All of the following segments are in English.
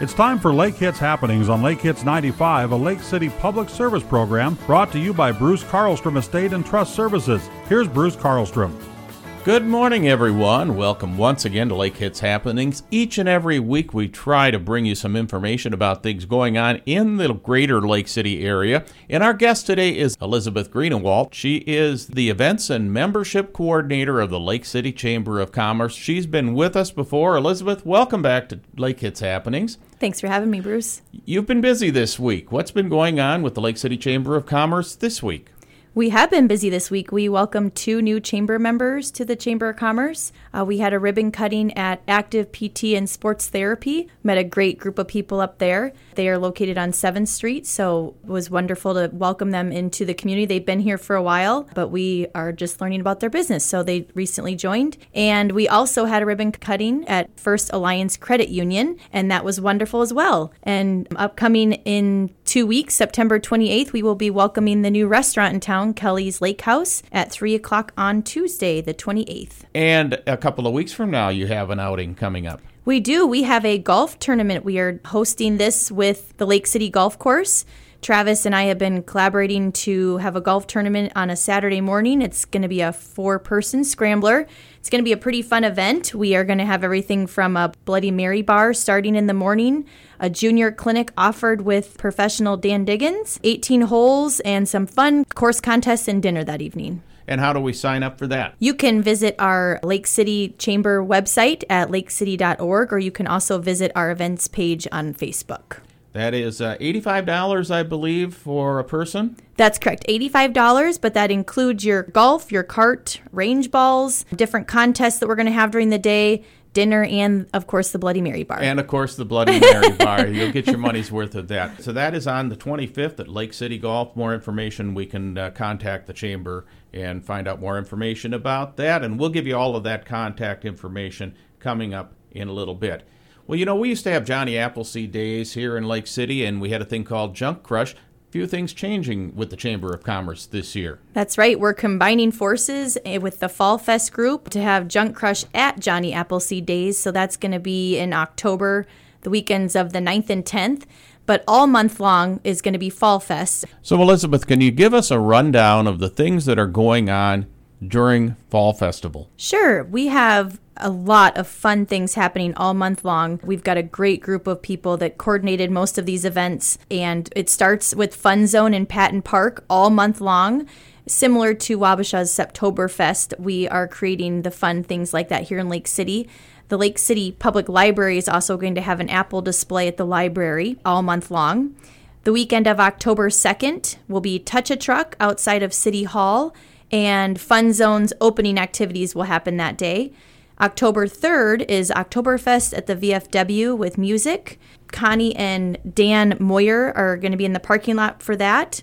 It's time for Lake Hits Happenings on Lake Hits 95, a Lake City public service program brought to you by Bruce Carlstrom Estate and Trust Services. Here's Bruce Carlstrom. Good morning, everyone. Welcome once again to Lake Hits Happenings. Each and every week, we try to bring you some information about things going on in the greater Lake City area. And our guest today is Elizabeth Greenewalt. She is the Events and Membership Coordinator of the Lake City Chamber of Commerce. She's been with us before. Elizabeth, welcome back to Lake Hits Happenings. Thanks for having me, Bruce. You've been busy this week. What's been going on with the Lake City Chamber of Commerce this week? We have been busy this week. We welcomed two new chamber members to the Chamber of Commerce. Uh, we had a ribbon cutting at Active PT and Sports Therapy. Met a great group of people up there. They are located on 7th Street, so it was wonderful to welcome them into the community. They've been here for a while, but we are just learning about their business, so they recently joined. And we also had a ribbon cutting at First Alliance Credit Union, and that was wonderful as well. And upcoming in two weeks, September 28th, we will be welcoming the new restaurant in town, Kelly's Lake House, at 3 o'clock on Tuesday, the 28th. And a couple of weeks from now, you have an outing coming up. We do. We have a golf tournament. We are hosting this with the Lake City Golf Course. Travis and I have been collaborating to have a golf tournament on a Saturday morning. It's going to be a four person scrambler. It's going to be a pretty fun event. We are going to have everything from a Bloody Mary bar starting in the morning, a junior clinic offered with professional Dan Diggins, 18 holes, and some fun course contests and dinner that evening. And how do we sign up for that? You can visit our Lake City Chamber website at lakecity.org, or you can also visit our events page on Facebook. That is uh, $85, I believe, for a person. That's correct. $85, but that includes your golf, your cart, range balls, different contests that we're going to have during the day, dinner, and of course the Bloody Mary bar. And of course the Bloody Mary bar. You'll get your money's worth of that. So that is on the 25th at Lake City Golf. More information, we can uh, contact the chamber and find out more information about that. And we'll give you all of that contact information coming up in a little bit. Well, you know, we used to have Johnny Appleseed days here in Lake City, and we had a thing called Junk Crush. Few things changing with the Chamber of Commerce this year. That's right. We're combining forces eh, with the Fall Fest group to have Junk Crush at Johnny Appleseed Days. So that's going to be in October, the weekends of the 9th and 10th. But all month long is going to be Fall Fest. So, Elizabeth, can you give us a rundown of the things that are going on during Fall Festival? Sure. We have a lot of fun things happening all month long. We've got a great group of people that coordinated most of these events, and it starts with Fun Zone in Patton Park all month long. Similar to Wabasha's Septoberfest, we are creating the fun things like that here in Lake City. The Lake City Public Library is also going to have an apple display at the library all month long. The weekend of October 2nd will be Touch a Truck outside of City Hall, and Fun Zone's opening activities will happen that day. October 3rd is Oktoberfest at the VFW with music. Connie and Dan Moyer are going to be in the parking lot for that.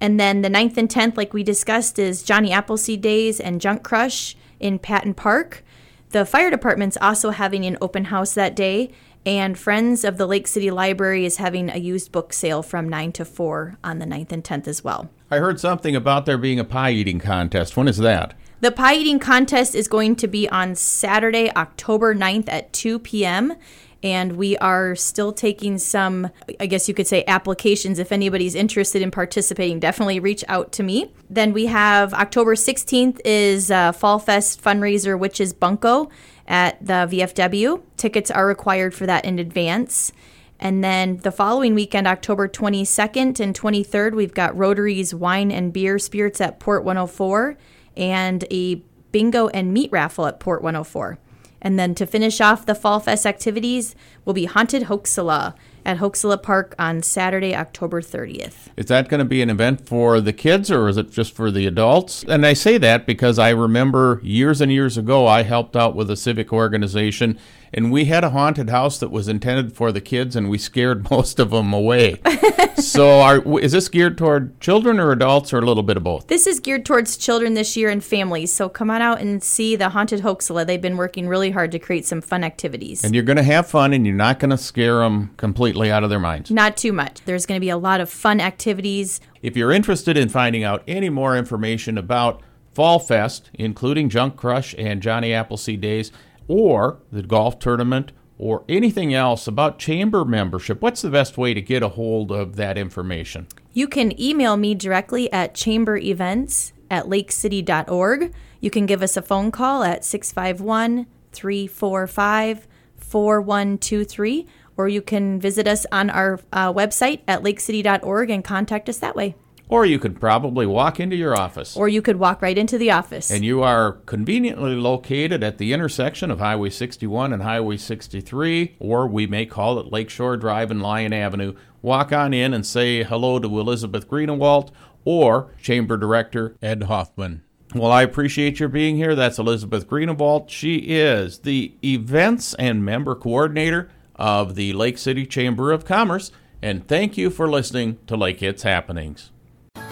And then the 9th and 10th, like we discussed, is Johnny Appleseed Days and Junk Crush in Patton Park. The fire department's also having an open house that day, and Friends of the Lake City Library is having a used book sale from 9 to 4 on the 9th and 10th as well. I heard something about there being a pie eating contest. When is that? The pie eating contest is going to be on Saturday, October 9th at 2 p.m. And we are still taking some, I guess you could say, applications. If anybody's interested in participating, definitely reach out to me. Then we have October 16th is uh, Fall Fest fundraiser, which is Bunko at the VFW. Tickets are required for that in advance. And then the following weekend, October 22nd and 23rd, we've got Rotary's Wine and Beer Spirits at Port 104 and a bingo and meat raffle at Port 104. And then to finish off the Fall Fest activities will be Haunted Hok-Si-La at Hok-Si-La Park on Saturday, October 30th. Is that going to be an event for the kids or is it just for the adults? And I say that because I remember years and years ago I helped out with a civic organization and we had a haunted house that was intended for the kids and we scared most of them away. so are, is this geared toward children or adults or a little bit of both? This is geared towards children this year and families. So come on out and see the Haunted Hok-Si-La. They've been working really hard to create some fun activities. And you're going to have fun and you're not going to scare them completely out of their minds. Not too much. There's going to be a lot of fun activities. If you're interested in finding out any more information about Fall Fest, including Junk Crush and Johnny Appleseed Days, or the golf tournament, or anything else about chamber membership, what's the best way to get a hold of that information? You can email me directly at chamberevents at lakecity.org. You can give us a phone call at 651 345 4123, or you can visit us on our uh, website at lakecity.org and contact us that way. Or you could probably walk into your office. Or you could walk right into the office. And you are conveniently located at the intersection of Highway 61 and Highway 63, or we may call it Lakeshore Drive and Lyon Avenue. Walk on in and say hello to Elizabeth Greenewalt or Chamber Director Ed Hoffman. Well, I appreciate your being here. That's Elizabeth Greenewalt. She is the events and member coordinator of the Lake City Chamber of Commerce. And thank you for listening to Lake Hits Happenings.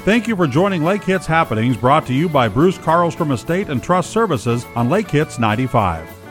Thank you for joining Lake Hits Happenings brought to you by Bruce Carlstrom Estate and Trust Services on Lake Hits 95.